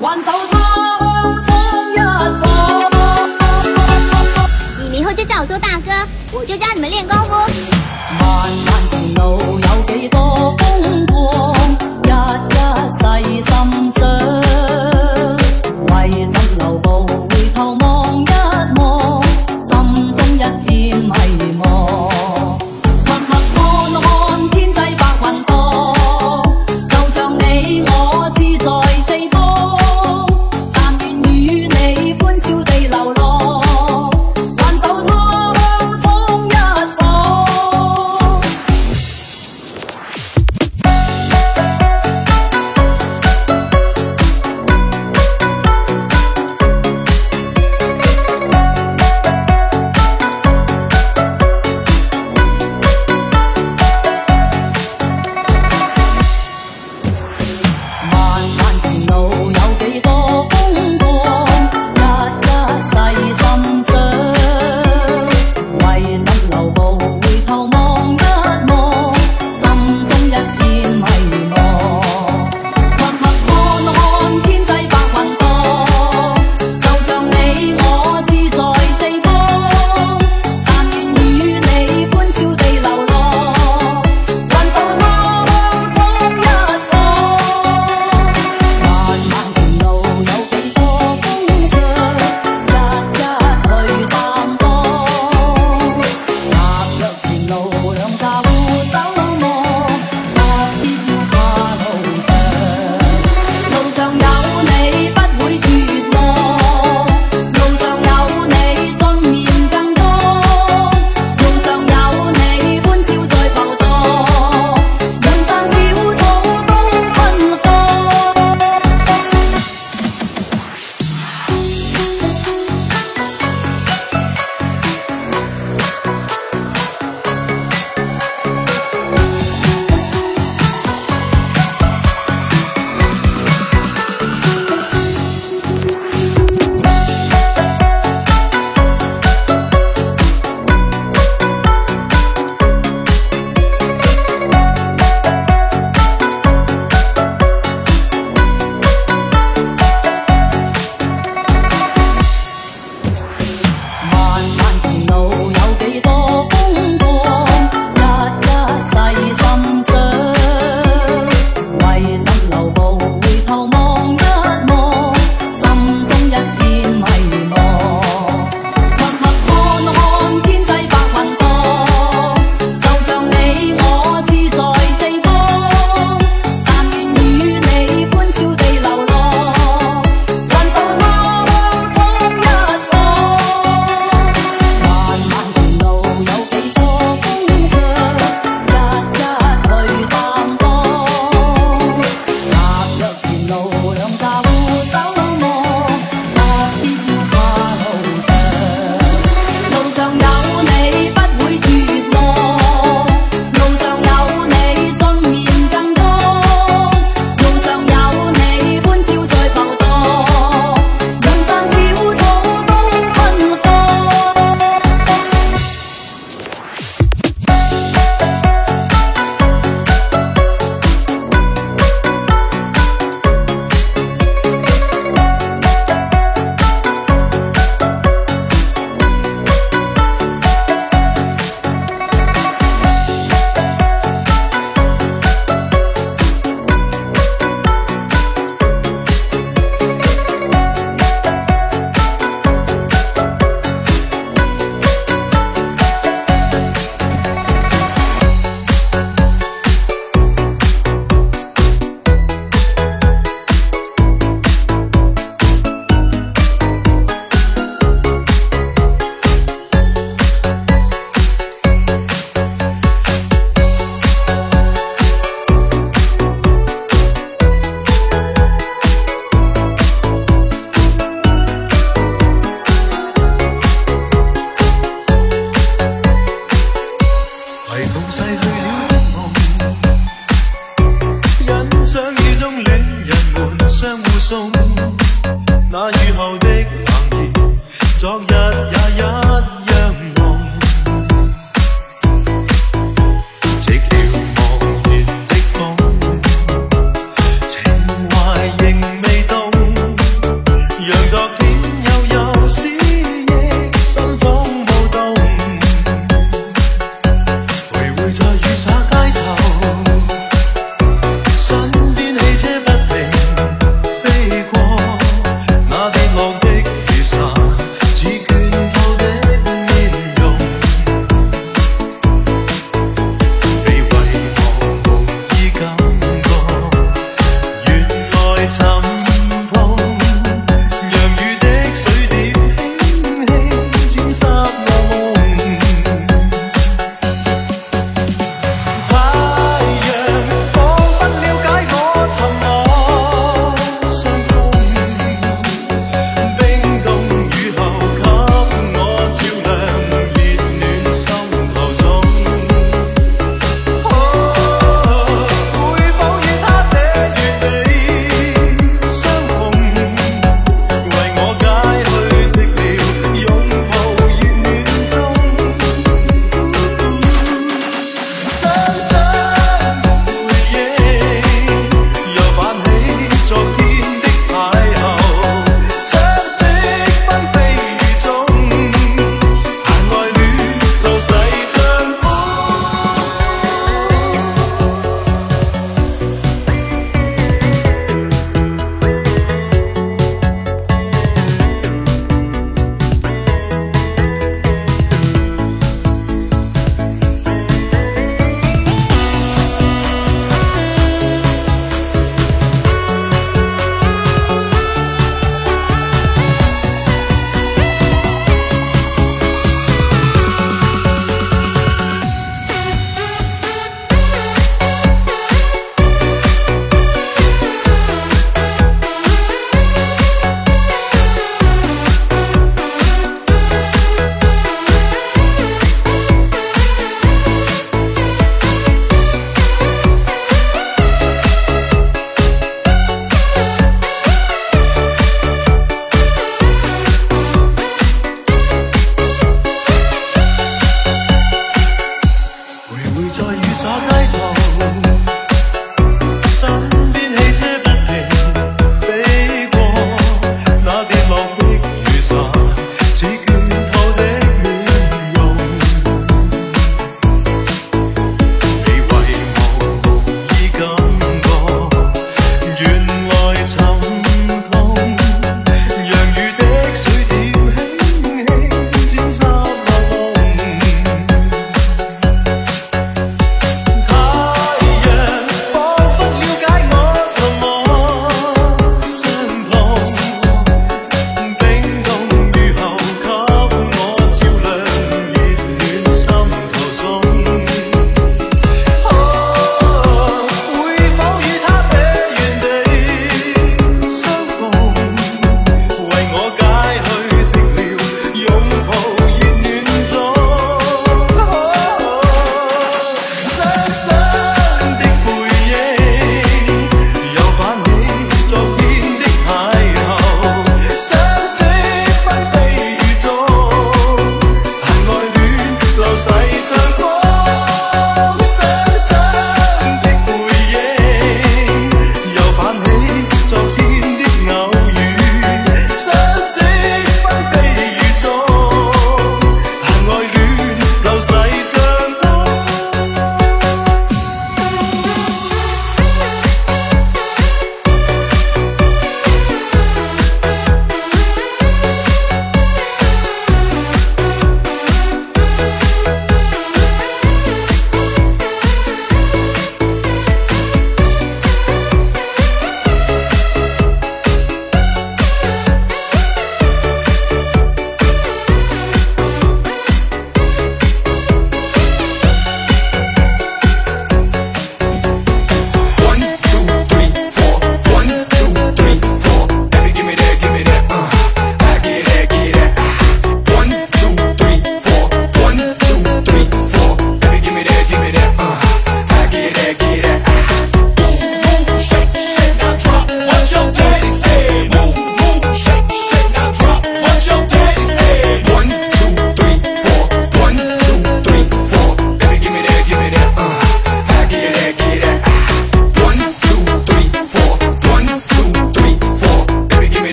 挽手他乡闯一闯你们以后就叫我做大哥我就教你们练功夫漫漫前路有几多风光一一细数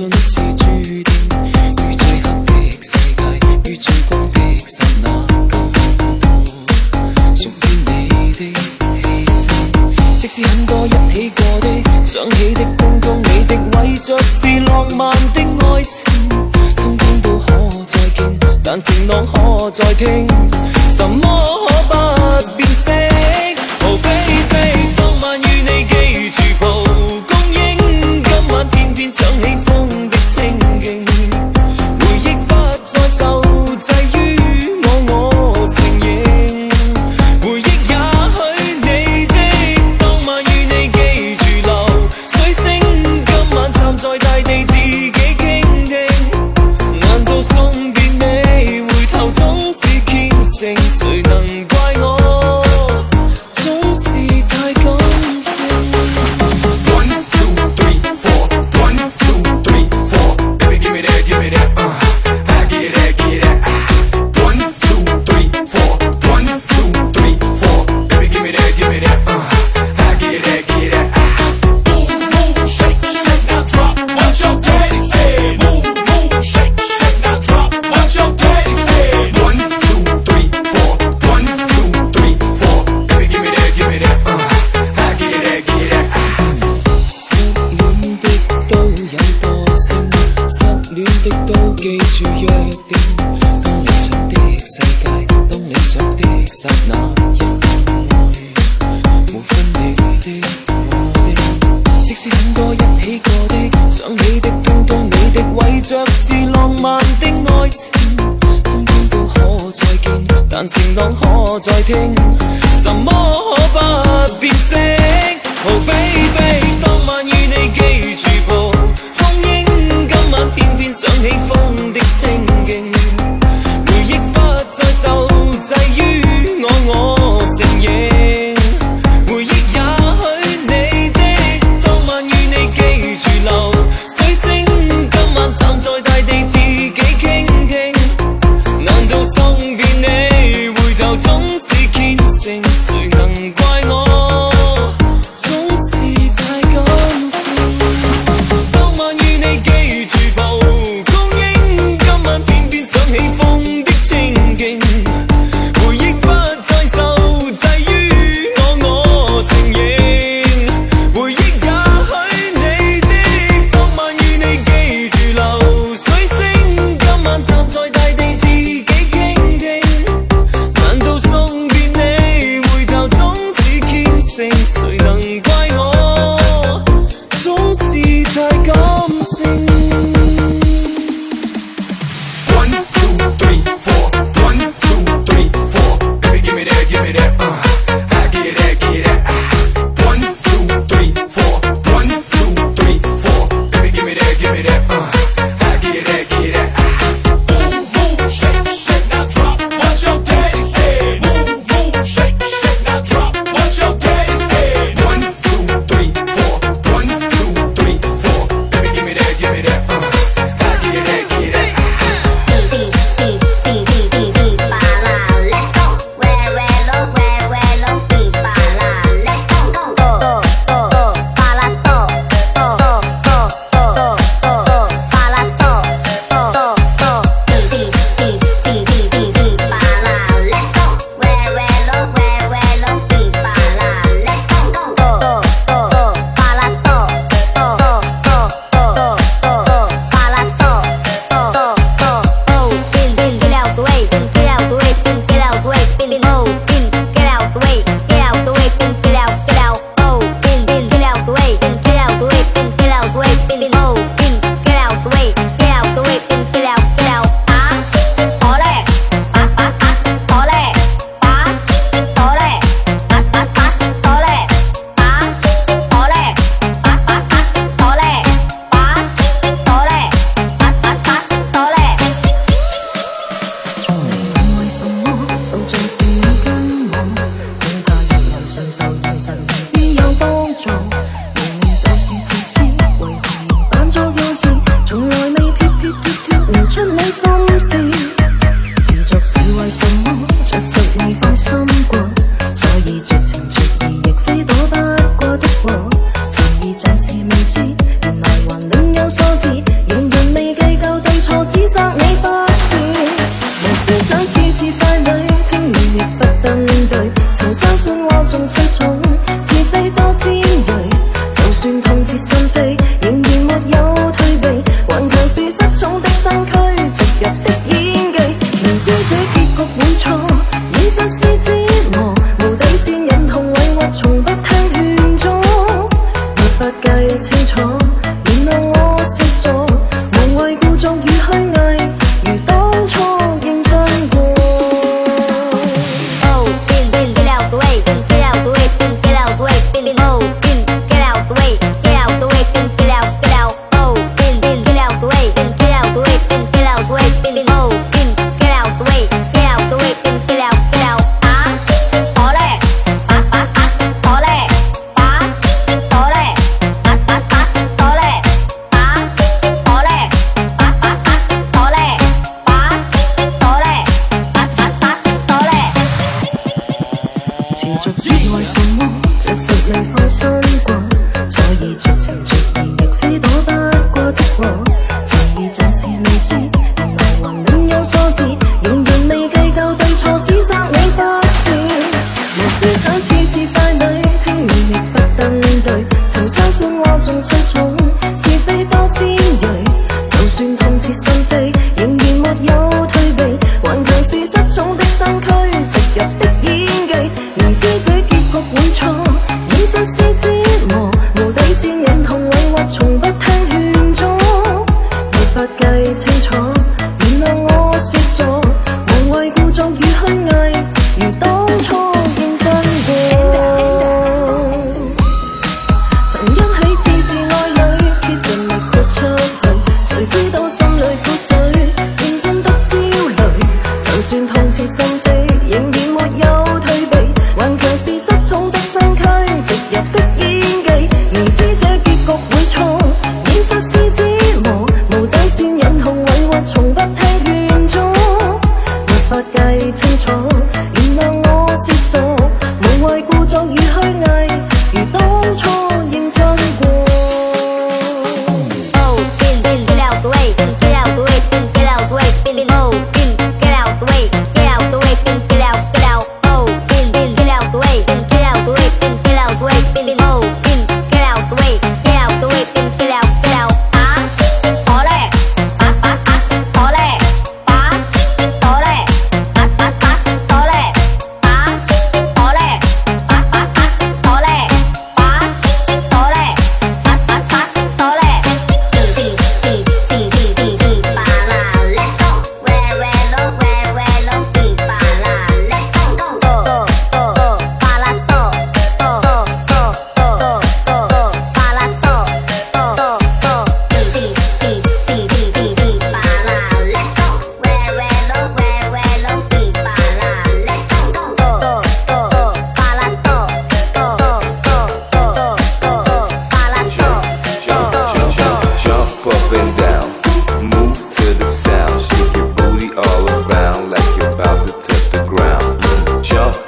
是注定于最黑的世界，于最光的刹那间，属于你的气息，即使很多一起过的，想起的公刚你的，为着是浪漫的爱情，通通都可再见，但承诺可再听。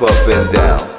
up and down.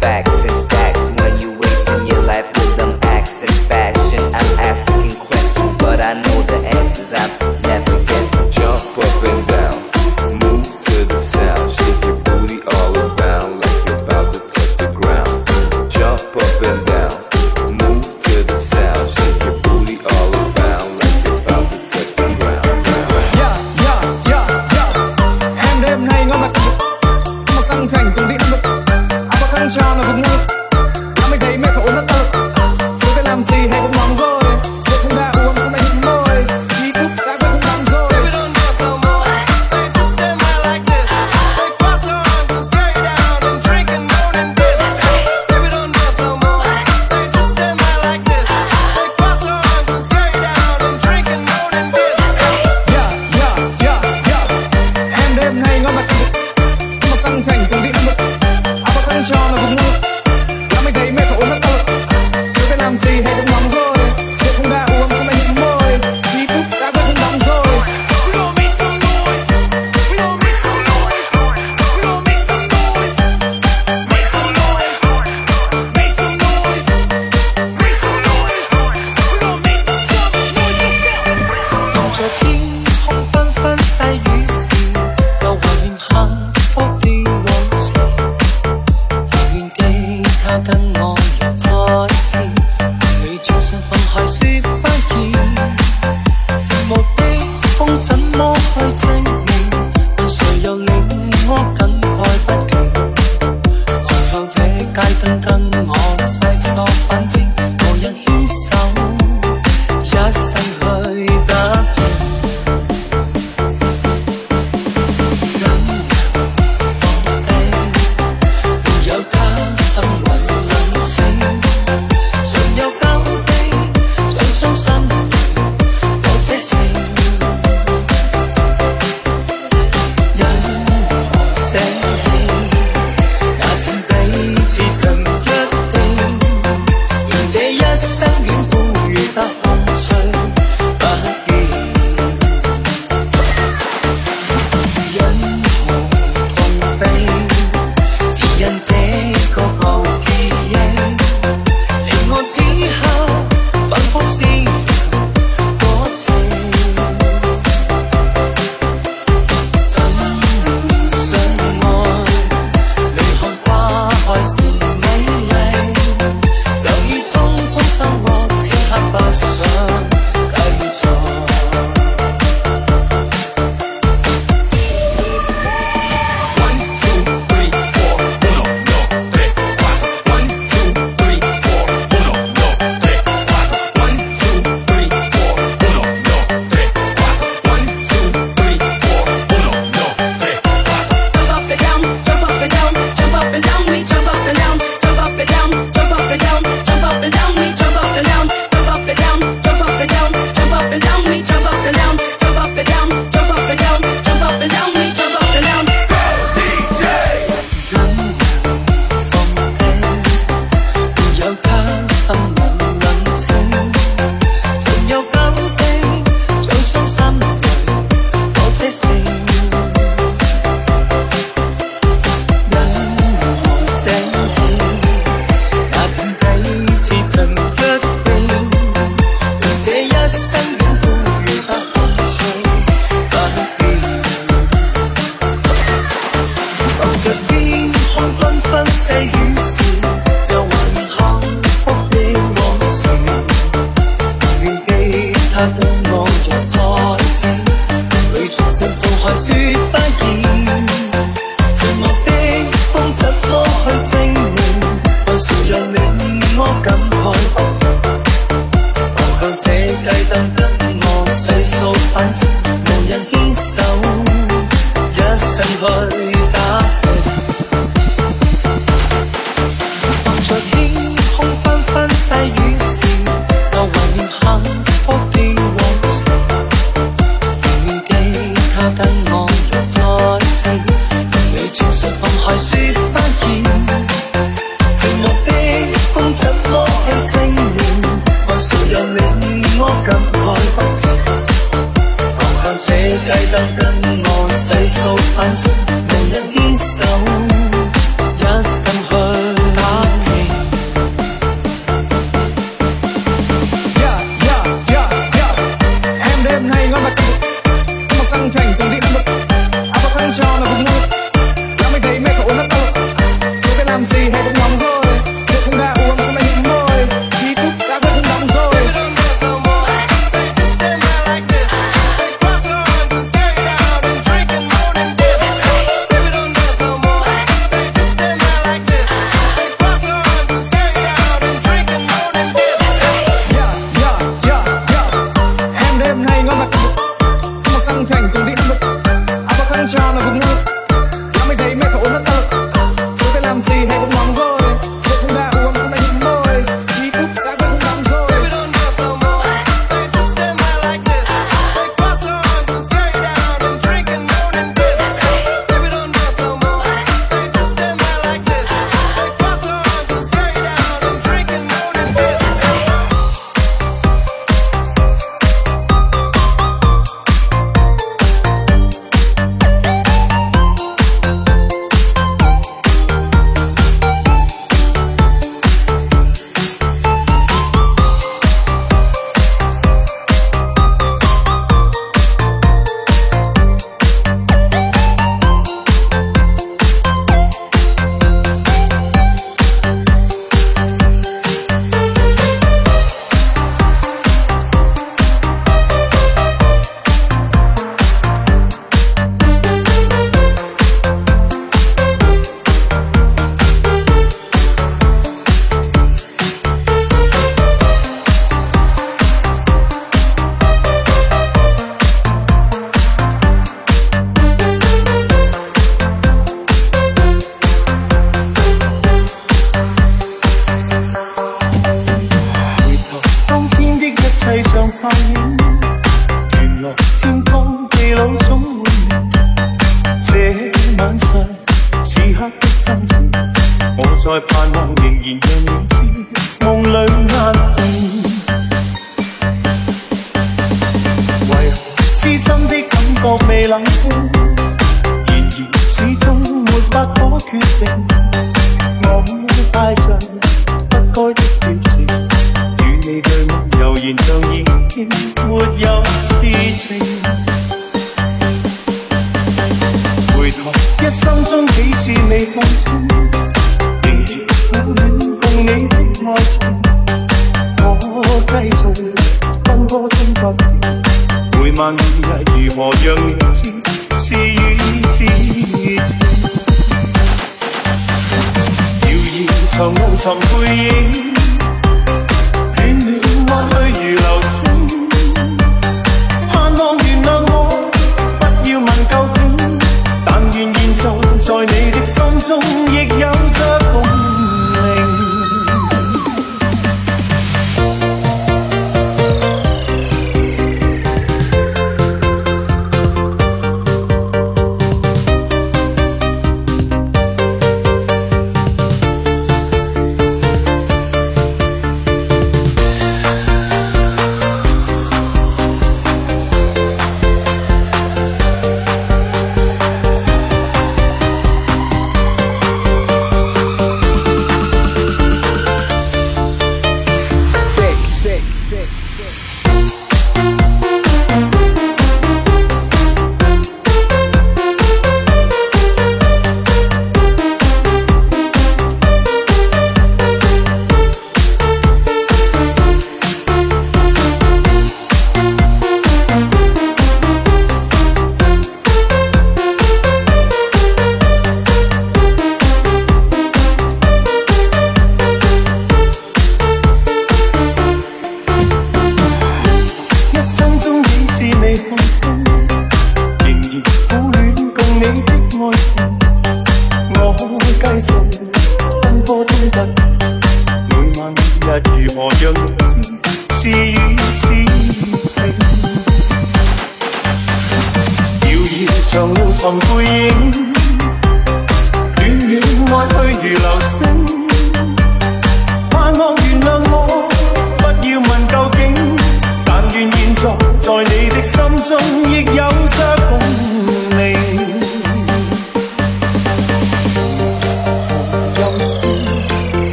back facts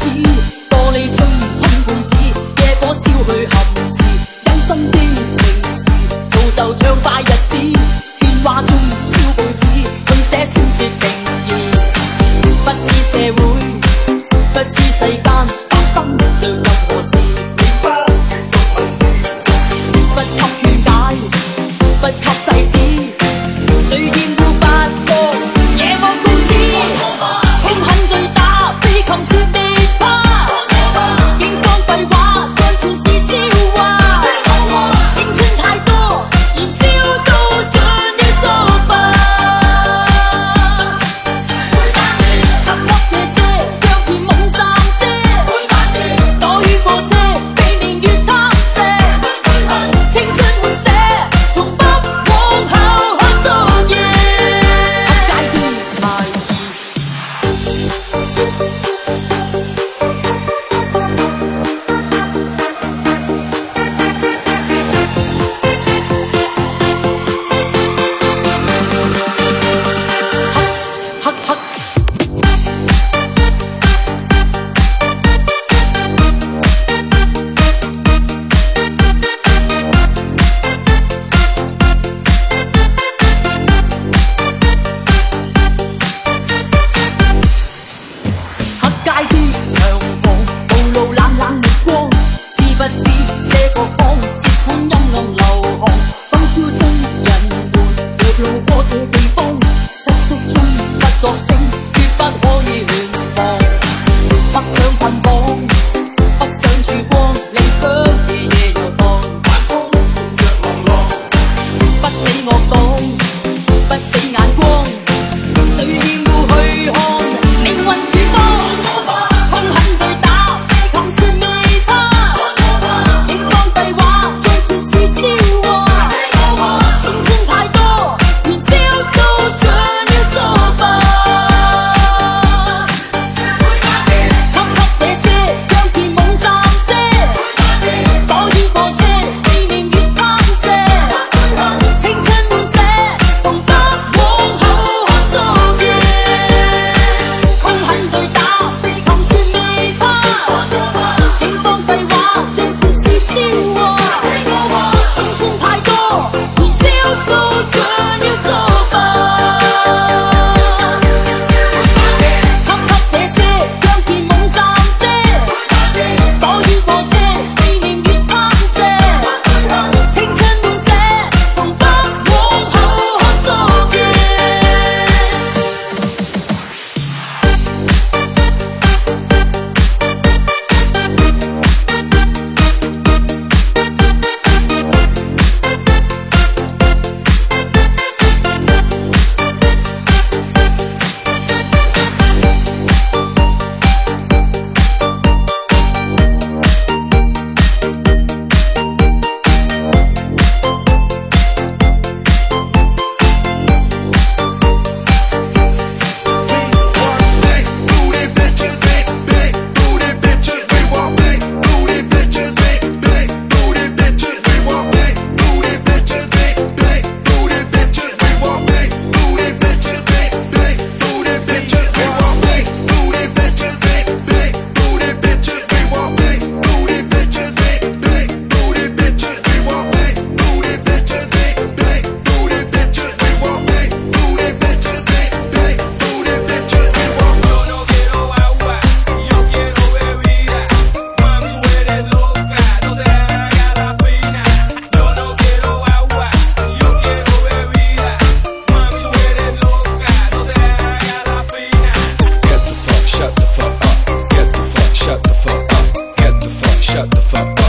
see. shut the fuck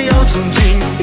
要曾经。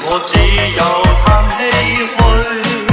我只有叹唏嘘。